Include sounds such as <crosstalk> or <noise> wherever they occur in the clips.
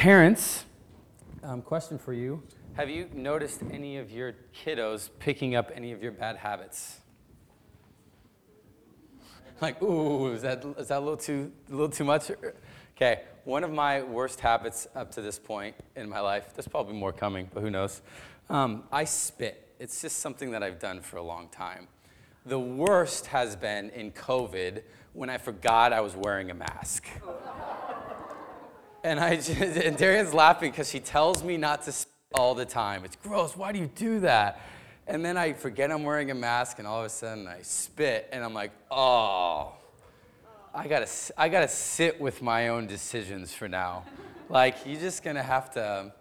Parents, um, question for you. Have you noticed any of your kiddos picking up any of your bad habits? <laughs> Like, ooh, is that, is that a little too, a little too much? Okay, one of my worst habits up to this point in my life, there's probably more coming, but who knows? Um, I spit. It's just something that I've done for a long time. The worst has been in COVID when I forgot I was wearing a mask. <laughs> and I just, <laughs> and Darian's laughing because she tells me not to all the time. It's gross. Why do you do that? And then I forget I'm wearing a mask, and all of a sudden I spit, and I'm like, oh, I gotta, I gotta sit with my own decisions for now. like, you're just gonna have to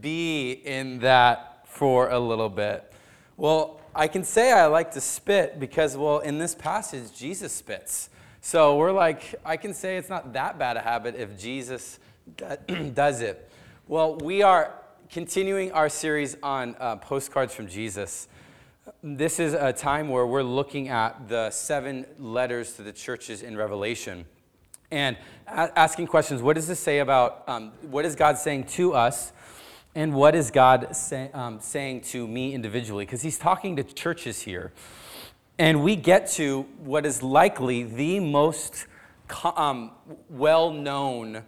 be in that for a little bit. Well, I can say I like to spit because, well, in this passage, Jesus spits. So we're like, I can say it's not that bad a habit if Jesus <clears throat> does it. Well, we are continuing our series on uh, postcards from Jesus. This is a time where we're looking at the seven letters to the churches in Revelation and a- asking questions. What does this say about, um, what is God saying to us? And what is God say, um, saying to me individually? Because he's talking to churches here. And we get to what is likely the most um, well known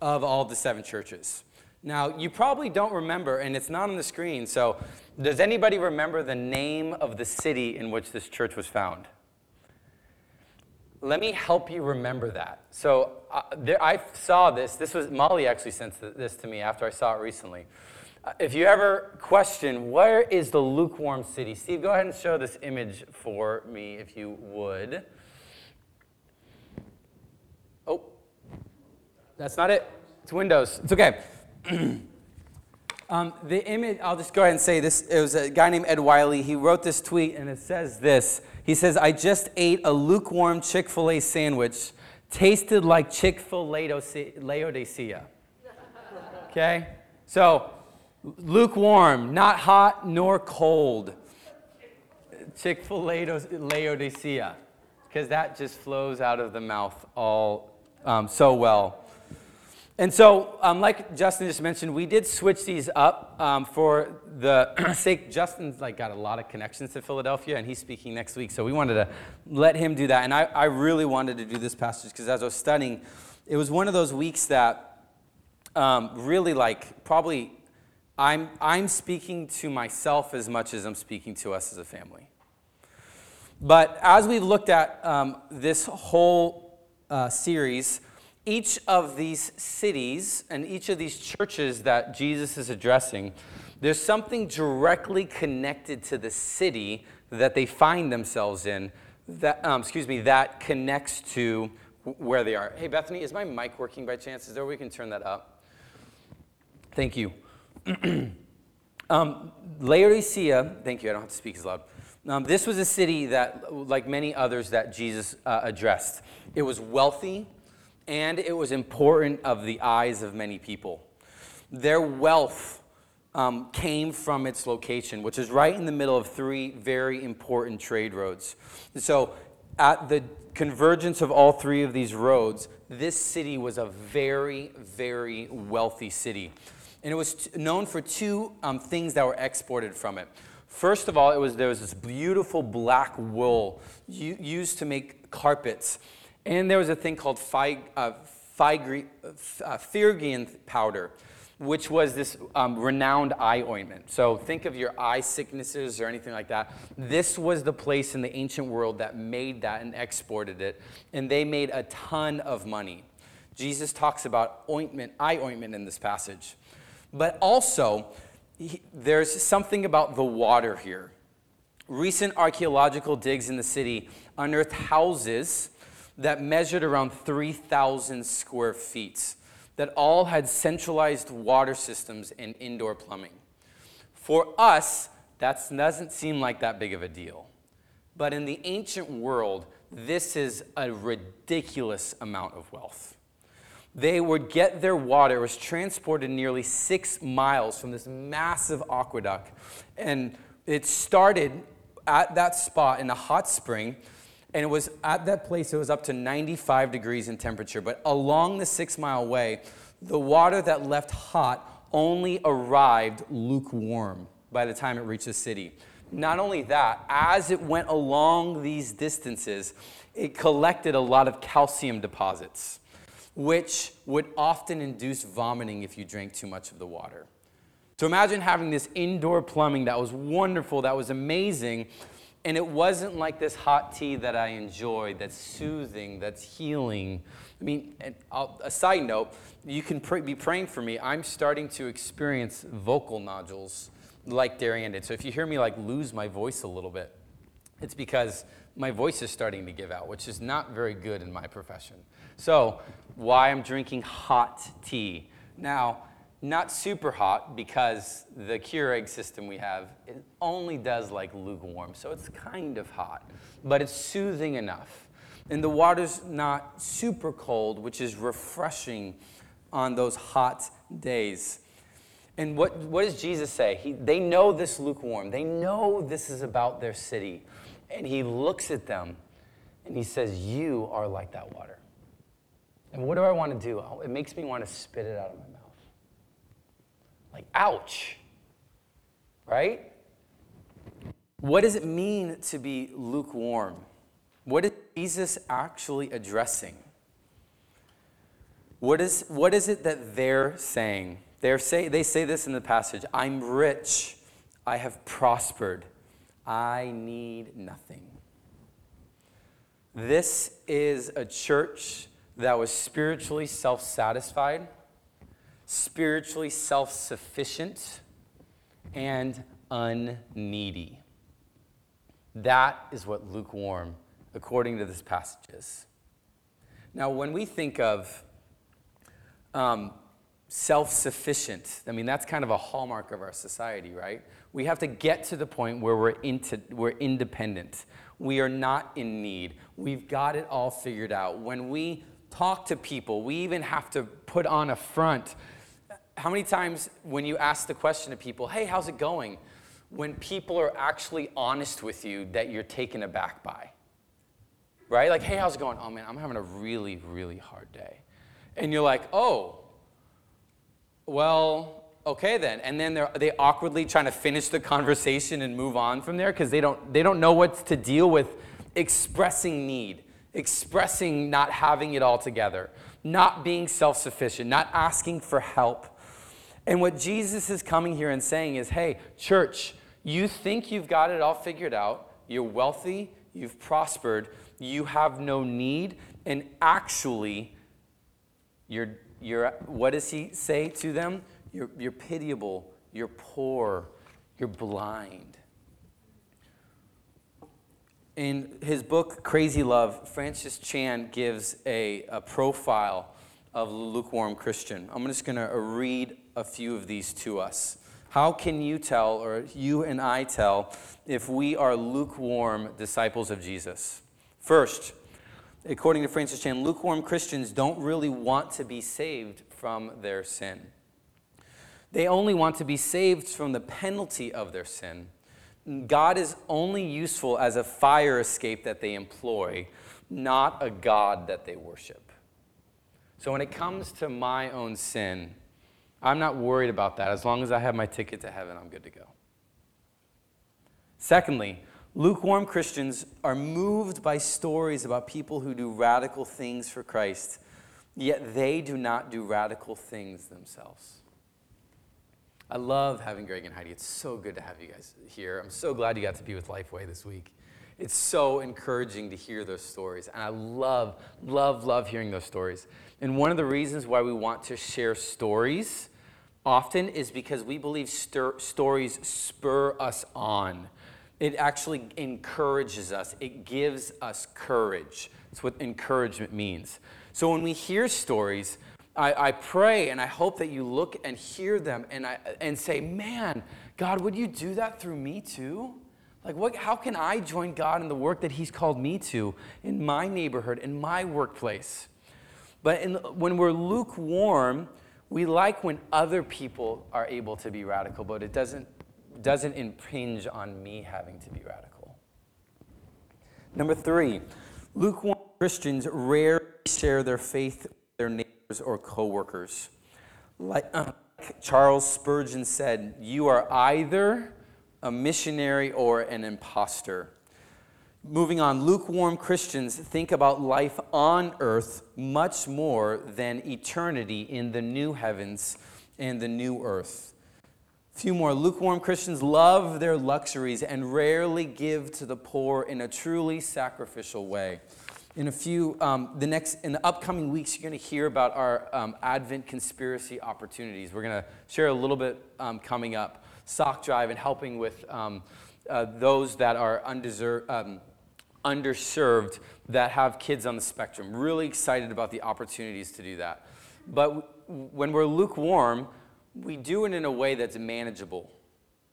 of all the seven churches. Now, you probably don't remember, and it's not on the screen, so does anybody remember the name of the city in which this church was found? Let me help you remember that. So, uh, there, I saw this. This was Molly actually sent this to me after I saw it recently. If you ever question where is the lukewarm city, Steve, go ahead and show this image for me if you would. Oh, that's not it. It's Windows. It's okay. <clears throat> um, the image, I'll just go ahead and say this. It was a guy named Ed Wiley. He wrote this tweet, and it says this. He says, I just ate a lukewarm Chick fil A sandwich, tasted like Chick fil A Laodicea. <laughs> okay? So, lukewarm, not hot nor cold. Chick fil A, Laodicea, because that just flows out of the mouth all um, so well. And so, um, like Justin just mentioned, we did switch these up um, for the <clears throat> sake. Justin's like got a lot of connections to Philadelphia, and he's speaking next week. So we wanted to let him do that. And I, I really wanted to do this passage because as I was studying, it was one of those weeks that um, really like probably I'm I'm speaking to myself as much as I'm speaking to us as a family. But as we've looked at um, this whole uh, series each of these cities and each of these churches that Jesus is addressing, there's something directly connected to the city that they find themselves in that, um, excuse me, that connects to where they are. Hey, Bethany, is my mic working by chance? Is there a way we can turn that up? Thank you. <clears throat> um, Laodicea, thank you, I don't have to speak as loud. Um, this was a city that, like many others that Jesus uh, addressed, it was wealthy, and it was important of the eyes of many people. Their wealth um, came from its location, which is right in the middle of three very important trade roads. So, at the convergence of all three of these roads, this city was a very, very wealthy city. And it was known for two um, things that were exported from it. First of all, it was, there was this beautiful black wool used to make carpets and there was a thing called Phrygian uh, uh powder, which was this um, renowned eye ointment. So think of your eye sicknesses or anything like that. This was the place in the ancient world that made that and exported it. And they made a ton of money. Jesus talks about ointment, eye ointment in this passage. But also, he, there's something about the water here. Recent archaeological digs in the city unearthed houses that measured around 3,000 square feet, that all had centralized water systems and indoor plumbing. For us, that doesn't seem like that big of a deal. But in the ancient world, this is a ridiculous amount of wealth. They would get their water, it was transported nearly six miles from this massive aqueduct. And it started at that spot in a hot spring and it was at that place, it was up to 95 degrees in temperature. But along the six mile way, The water that left hot only arrived lukewarm by the time it reached the city. Not only that, as it went along these distances, it collected a lot of calcium deposits, which would often induce vomiting if you drank too much of the water. So imagine having this indoor plumbing that was wonderful, that was amazing, and it wasn't like this hot tea that I enjoy, that's soothing, that's healing. I mean, a side note, you can pray, be praying for me. I'm starting to experience vocal nodules like Darian did. So if you hear me like lose my voice a little bit, it's because my voice is starting to give out, which is not very good in my profession. So, why I'm drinking hot tea. Now, not super hot because the Keurig system we have it only does like lukewarm, so it's kind of hot, but it's soothing enough. And the water's not super cold, which is refreshing on those hot days. And what, what does Jesus say? He, they know this lukewarm. They know this is about their city. And he looks at them and he says, You are like that water. And what do I want to do? Oh, it makes me want to spit it out of my mouth. Like, ouch. Right? What does it mean to be lukewarm? What is Jesus actually addressing? What is, what is it that they're saying? They're say, they say this in the passage I'm rich, I have prospered, I need nothing. This is a church that was spiritually self satisfied, spiritually self sufficient, and unneedy. That is what lukewarm, according to this passage, is. Now, when we think of um, self sufficient. I mean, that's kind of a hallmark of our society, right? We have to get to the point where we're, into, we're independent. We are not in need. We've got it all figured out. When we talk to people, we even have to put on a front. How many times when you ask the question to people, hey, how's it going? When people are actually honest with you that you're taken aback by, right? Like, hey, how's it going? Oh man, I'm having a really, really hard day. And you're like, oh, well, okay then. And then they're they awkwardly trying to finish the conversation and move on from there because they don't they don't know what to deal with expressing need, expressing not having it all together, not being self-sufficient, not asking for help. And what Jesus is coming here and saying is, hey, church, you think you've got it all figured out. You're wealthy, you've prospered, you have no need, and actually, you're you're, what does he say to them? You're, you're pitiable, you're poor, you're blind. In his book, Crazy Love, Francis Chan gives a, a profile of lukewarm Christian. I'm just going to read a few of these to us. How can you tell, or you and I tell, if we are lukewarm disciples of Jesus? First, according to Francis Chan, lukewarm Christians don't really want to be saved from their sin. They only want to be saved from the penalty of their sin. God is only useful as a fire escape that they employ, not a God that they worship. So when it comes to my own sin, I'm not worried about that. As long as I have my ticket to heaven, I'm good to go. Secondly, Lukewarm Christians are moved by stories about people who do radical things for Christ, yet they do not do radical things themselves. I love having Greg and Heidi. It's so good to have you guys here. I'm so glad you got to be with Lifeway this week. It's so encouraging to hear those stories. And I love, love, love hearing those stories. And one of the reasons why we want to share stories often is because we believe stir- stories spur us on it actually encourages us, it gives us courage. That's what encouragement means. So when we hear stories, I, I, pray and I hope that you look and hear them and, I, and say, man, God, would you do that through me too? Like, what, how can I join God in the work that He's called me to in my neighborhood, in my workplace? But in, when we're lukewarm, we like when other people are able to be radical, but it doesn't doesn't impinge on me having to be radical. Number three, lukewarm Christians rarely share their faith with their neighbors or coworkers. Like uh, Charles Spurgeon said, you are either a missionary or an impostor. Moving on, lukewarm Christians think about life on earth much more than eternity in the new heavens and the new earth. Few more. Lukewarm Christians love their luxuries and rarely give to the poor in a truly sacrificial way. In a few, um, the next, in the upcoming weeks, you're going to hear about our um, Advent conspiracy opportunities. We're going to share a little bit um, coming up. Sock Drive and helping with um, uh, those that are undeserved um, underserved that have kids on the spectrum. Really excited about the opportunities to do that. But when we're lukewarm, we do it in a way that's manageable.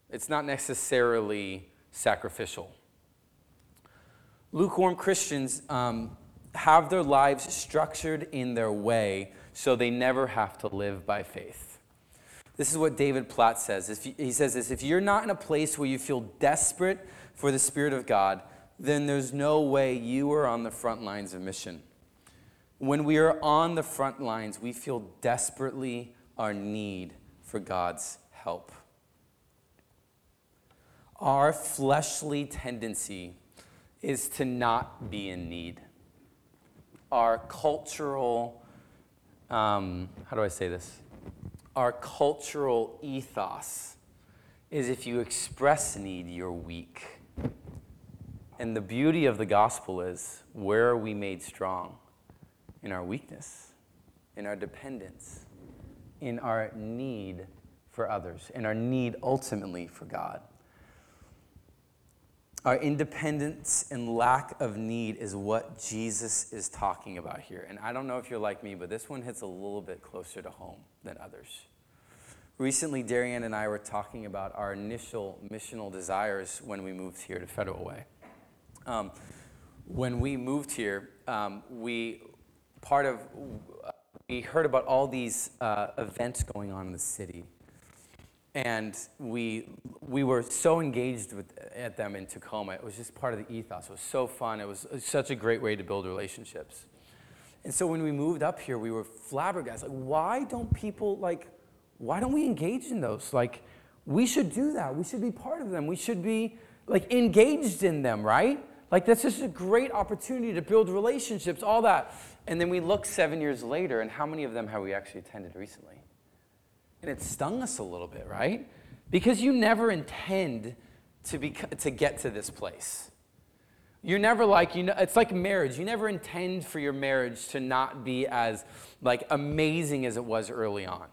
It's not necessarily sacrificial. Lukewarm Christians um, have their lives structured in their way so they never have to live by faith. This is what David Platt says. he says this if you're not in a place where you feel desperate for the Spirit of God, then there's no way you are on the front lines of mission. When we are on the front lines, we feel desperately our need for God's help. Our fleshly tendency is to not be in need. Our cultural, um, how do I say this? Our cultural ethos is if you express need, you're weak. And the beauty of the gospel is where are we made strong? In our weakness, in our dependence, in our need for others, in our need ultimately for God. Our independence and lack of need is what Jesus is talking about here. And I don't know if you're like me, but this one hits a little bit closer to home than others. Recently, Darian and I were talking about our initial missional desires when we moved here to Federal Way. Um, when we moved here, um, we part of we heard about all these uh, events going on in the city, and we we were so engaged with at them in Tacoma. It was just part of the ethos. It was so fun. It was, such a great way to build relationships. And so when we moved up here, we were flabbergasted. Like, why don't people like? Why don't we engage in those? Like, we should do that. We should be part of them. We should be like engaged in them, right? Like, that's just a great opportunity to build relationships, all that. And then we look seven years later, and how many of them have we actually attended recently? And it stung us a little bit, right? Because you never intend to, be, to get to this place. You're never like, you know, it's like marriage. You never intend for your marriage to not be as like amazing as it was early on.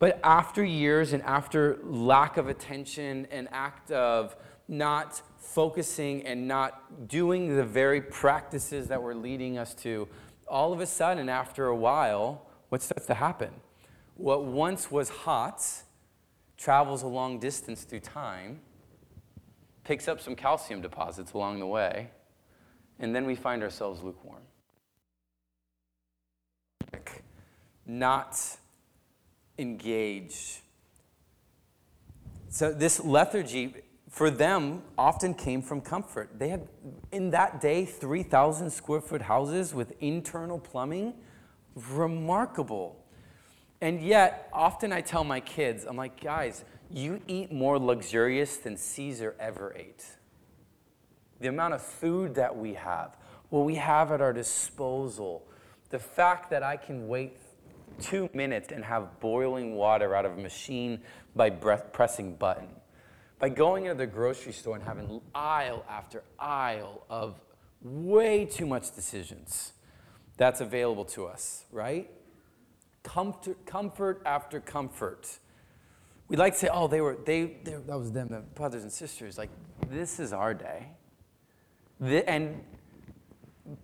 But after years and after lack of attention and act of not focusing and not doing the very practices that were leading us to, all of a sudden, after a while, what starts to happen? What once was hot travels a long distance through time, picks up some calcium deposits along the way, and then we find ourselves lukewarm. Not engaged. So, this lethargy for them often came from comfort. They had, in that day, 3,000 square foot houses with internal plumbing. Remarkable. And yet, often I tell my kids, I'm like, guys, you eat more luxurious than Caesar ever ate. The amount of food that we have, what we have at our disposal, the fact that I can wait two minutes and have boiling water out of a machine by pressing button by going into the grocery store and having aisle after aisle of way too much decisions that's available to us, right? Comfort, comfort after comfort. We like to say, oh, they were, they, they that was them, the brothers and sisters. Like, this is our day. The, and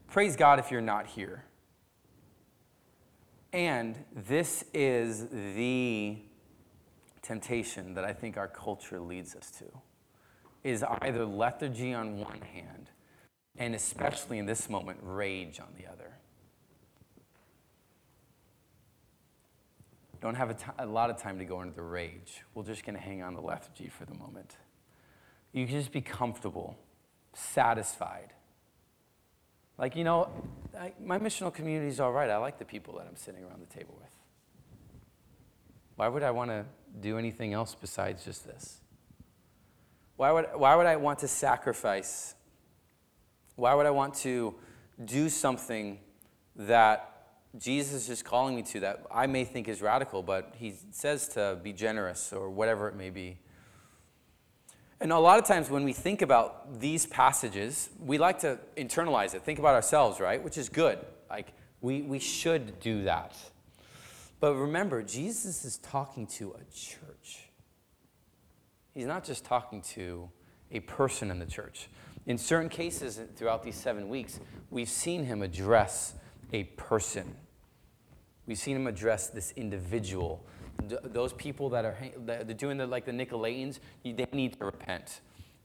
praise God if you're not here. And this is the temptation that I think our culture leads us to is either lethargy on one hand, and especially in this moment, rage on the other. Don't have a, t- a lot of time to go into the rage. We're just going to hang on to lethargy for the moment. You can just be comfortable, satisfied. Like, you know, I, my missional community is all right. I like the people that I'm sitting around the table with. Why would I want to do anything else besides just this? Why would, why would I want to sacrifice? Why would I want to do something that Jesus is calling me to that I may think is radical, but he says to be generous or whatever it may be? And a lot of times when we think about these passages, we like to internalize it, think about ourselves, right? Which is good. Like, we, we should do that. But remember, Jesus is talking to a church. He's not just talking to a person in the church. In certain cases throughout these seven weeks, we've seen him address a person. We've seen him address this individual. those people that are, that doing the, like the Nicolaitans, they need to repent.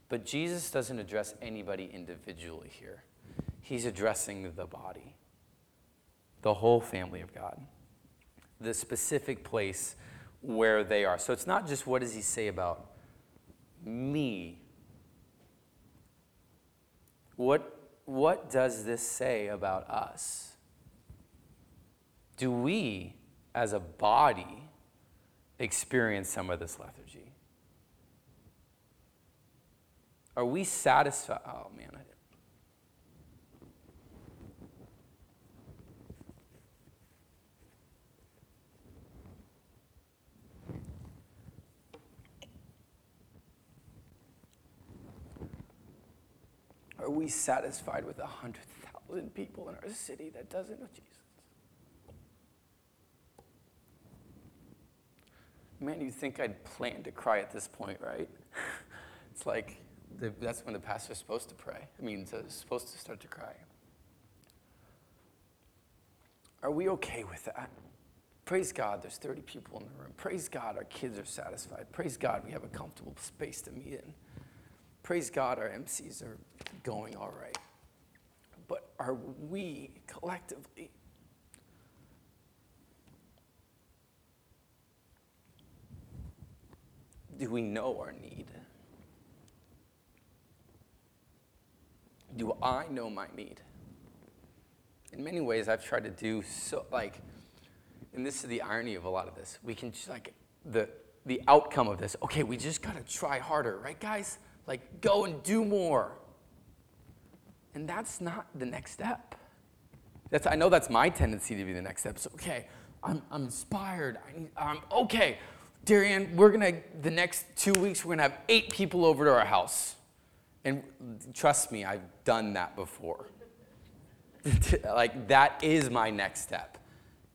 But Jesus doesn't address anybody individually here. He's addressing the body, the whole family of God, the specific place where they are. So it's not just what does he say about me. What, what does this say about us? Do we, as a body, experience some of this lethargy? Are we satisfied? Oh, man, I Are we satisfied with 100,000 people in our city that doesn't know Jesus? Man, you'd think I'd plan to cry at this point, right? <laughs> it's like the, that's when the pastor's supposed to pray. I mean, supposed to start to cry. Are we okay with that? Praise God, there's 30 people in the room. Praise God, our kids are satisfied. Praise God, we have a comfortable space to meet in. Praise God, our MCs are going all right. But are we collectively do we know our need? Do I know my need? In many ways, I've tried to do so, like, and this is the irony of a lot of this. We can, just, like, the, the outcome of this, okay, we just got to try harder, right, guys? Like, go and do more. And that's not the next step. That's, I know that's my tendency to be the next step. So, okay, I'm, I'm inspired. I am um, okay. Darian, we're to, the next two weeks, we're to have eight people over to our house. And trust me, I've done that before. <laughs> like, that is my next step.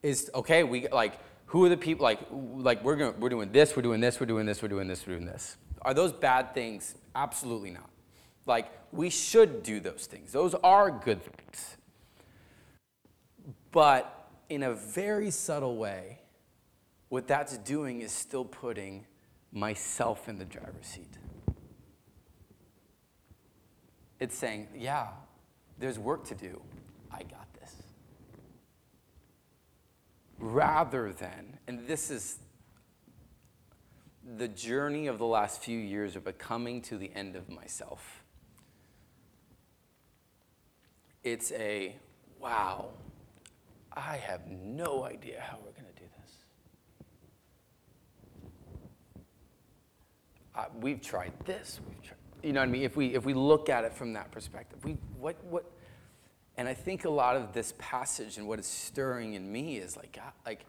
Is, okay, we, like, who are the people, like, like we're, gonna, we're doing this, we're doing this, we're doing this, we're doing this, we're doing this. Are those bad things? Absolutely not. Like, we should do those things, those are good things. But in a very subtle way, what that's doing is still putting myself in the driver's seat. It's saying, yeah, there's work to do. I got this. Rather than, and this is the journey of the last few years of coming to the end of myself. It's a wow, I have no idea how we're going to do this. We've tried this. We've tried, you know what I mean? If we, if we look at it from that perspective, we, what, what, and I think a lot of this passage and what is stirring in me is like, God, like,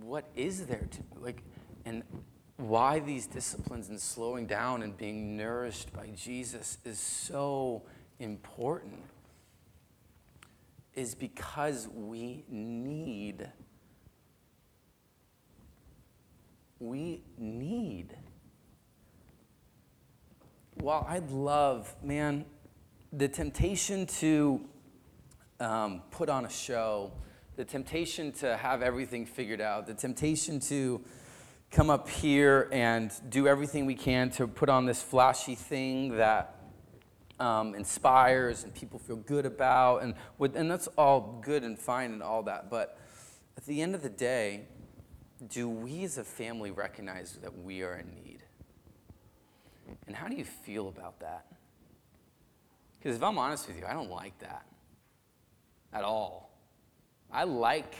what is there to, like, and why these disciplines and slowing down and being nourished by Jesus is so important is because we need we need. While I'd love, man, the temptation to um, put on a show, the temptation to have everything figured out, the temptation to come up here and do everything we can to put on this flashy thing that um, inspires and people feel good about, and, with, and that's all good and fine and all that. But at the end of the day, do we as a family recognize that we are in need? And how do you feel about that? Because if I'm honest with you, I don't like that at all. I like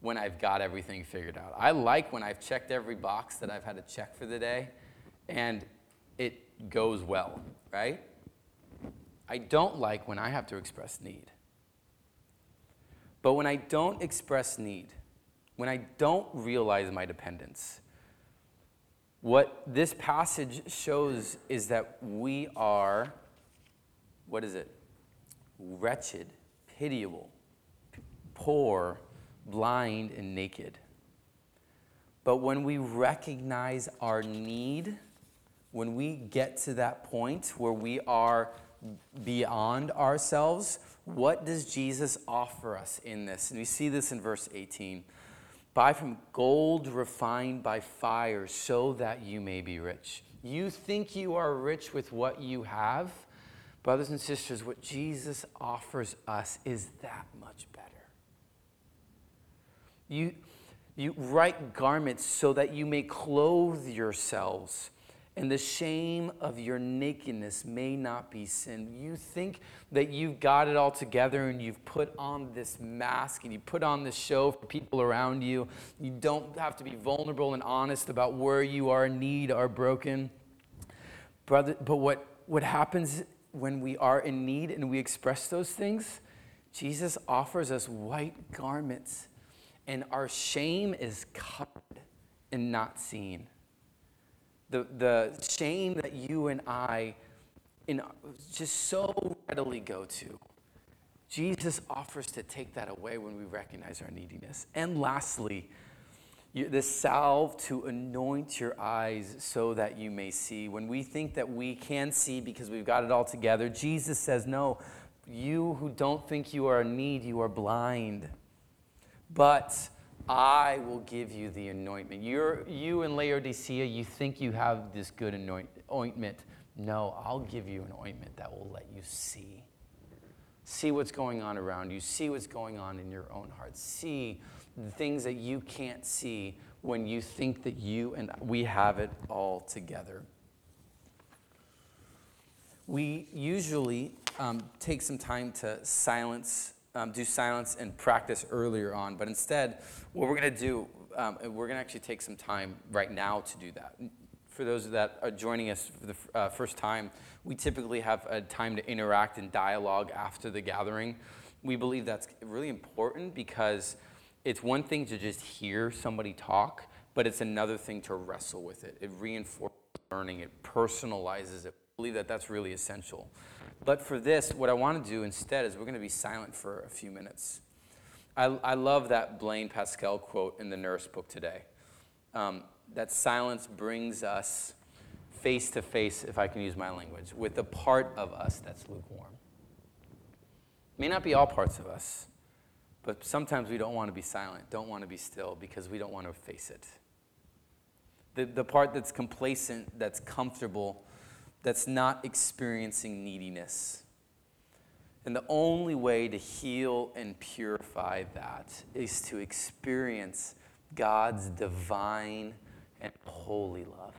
when I've got everything figured out. I like when I've checked every box that I've had to check for the day and it goes well, right? I don't like when I have to express need. But when I don't express need, when I don't realize my dependence, what this passage shows is that we are, what is it? Wretched, pitiable, poor, blind, and naked. But when we recognize our need, when we get to that point where we are beyond ourselves, what does Jesus offer us in this? And we see this in verse 18. Buy from gold refined by fire so that you may be rich. You think you are rich with what you have? Brothers and sisters, what Jesus offers us is that much better. You, you write garments so that you may clothe yourselves and the shame of your nakedness may not be sin. You think that you've got it all together and you've put on this mask and you put on this show for people around you. You don't have to be vulnerable and honest about where you are in need or broken. Brother, but what, what happens when we are in need and we express those things? Jesus offers us white garments, and our shame is covered and not seen the, the shame that you and I in, just so readily go to. Jesus offers to take that away when we recognize our neediness. And lastly, you, the salve to anoint your eyes so that you may see. When we think that we can see because we've got it all together, Jesus says, No, you who don't think you are in need, you are blind. But I will give you the anointment. You're, you in Laodicea, you think you have this good anoint. No, I'll give you an ointment that will let you see. See what's going on around you. See what's going on in your own heart. See the things that you can't see when you think that you and we have it all together. We usually um, take some time to silence um, do silence and practice earlier on, but instead, what we're going to do, um, we're going to actually take some time right now to do that. For those that are joining us for the uh, first time, we typically have a time to interact and dialogue after the gathering. We believe that's really important because it's one thing to just hear somebody talk, but it's another thing to wrestle with it. It reinforces learning, it personalizes it. We believe that that's really essential. But for this, what I want to do instead is we're going to be silent for a few minutes. I, I love that Blaise Pascal quote in the nurse book today. Um, that silence brings us face to face, if I can use my language, with the part of us that's lukewarm. May not be all parts of us, but sometimes we don't want to be silent, don't want to be still because we don't want to face it. The, the part that's complacent, that's comfortable, that's not experiencing neediness. And the only way to heal and purify that is to experience God's divine and holy love.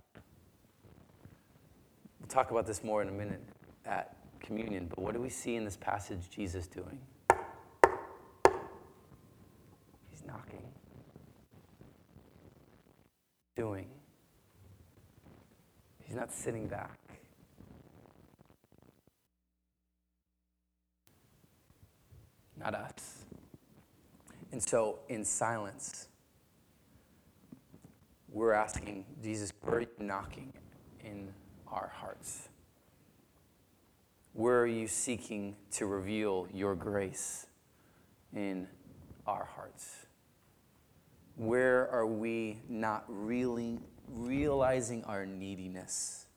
We'll talk about this more in a minute at communion, but what do we see in this passage Jesus doing? He's knocking. Doing. He's not sitting back. Not us. And so, in silence, we're asking Jesus, where are you knocking in our hearts? Where are you seeking to reveal your grace in our hearts? Where are we not really realizing our neediness?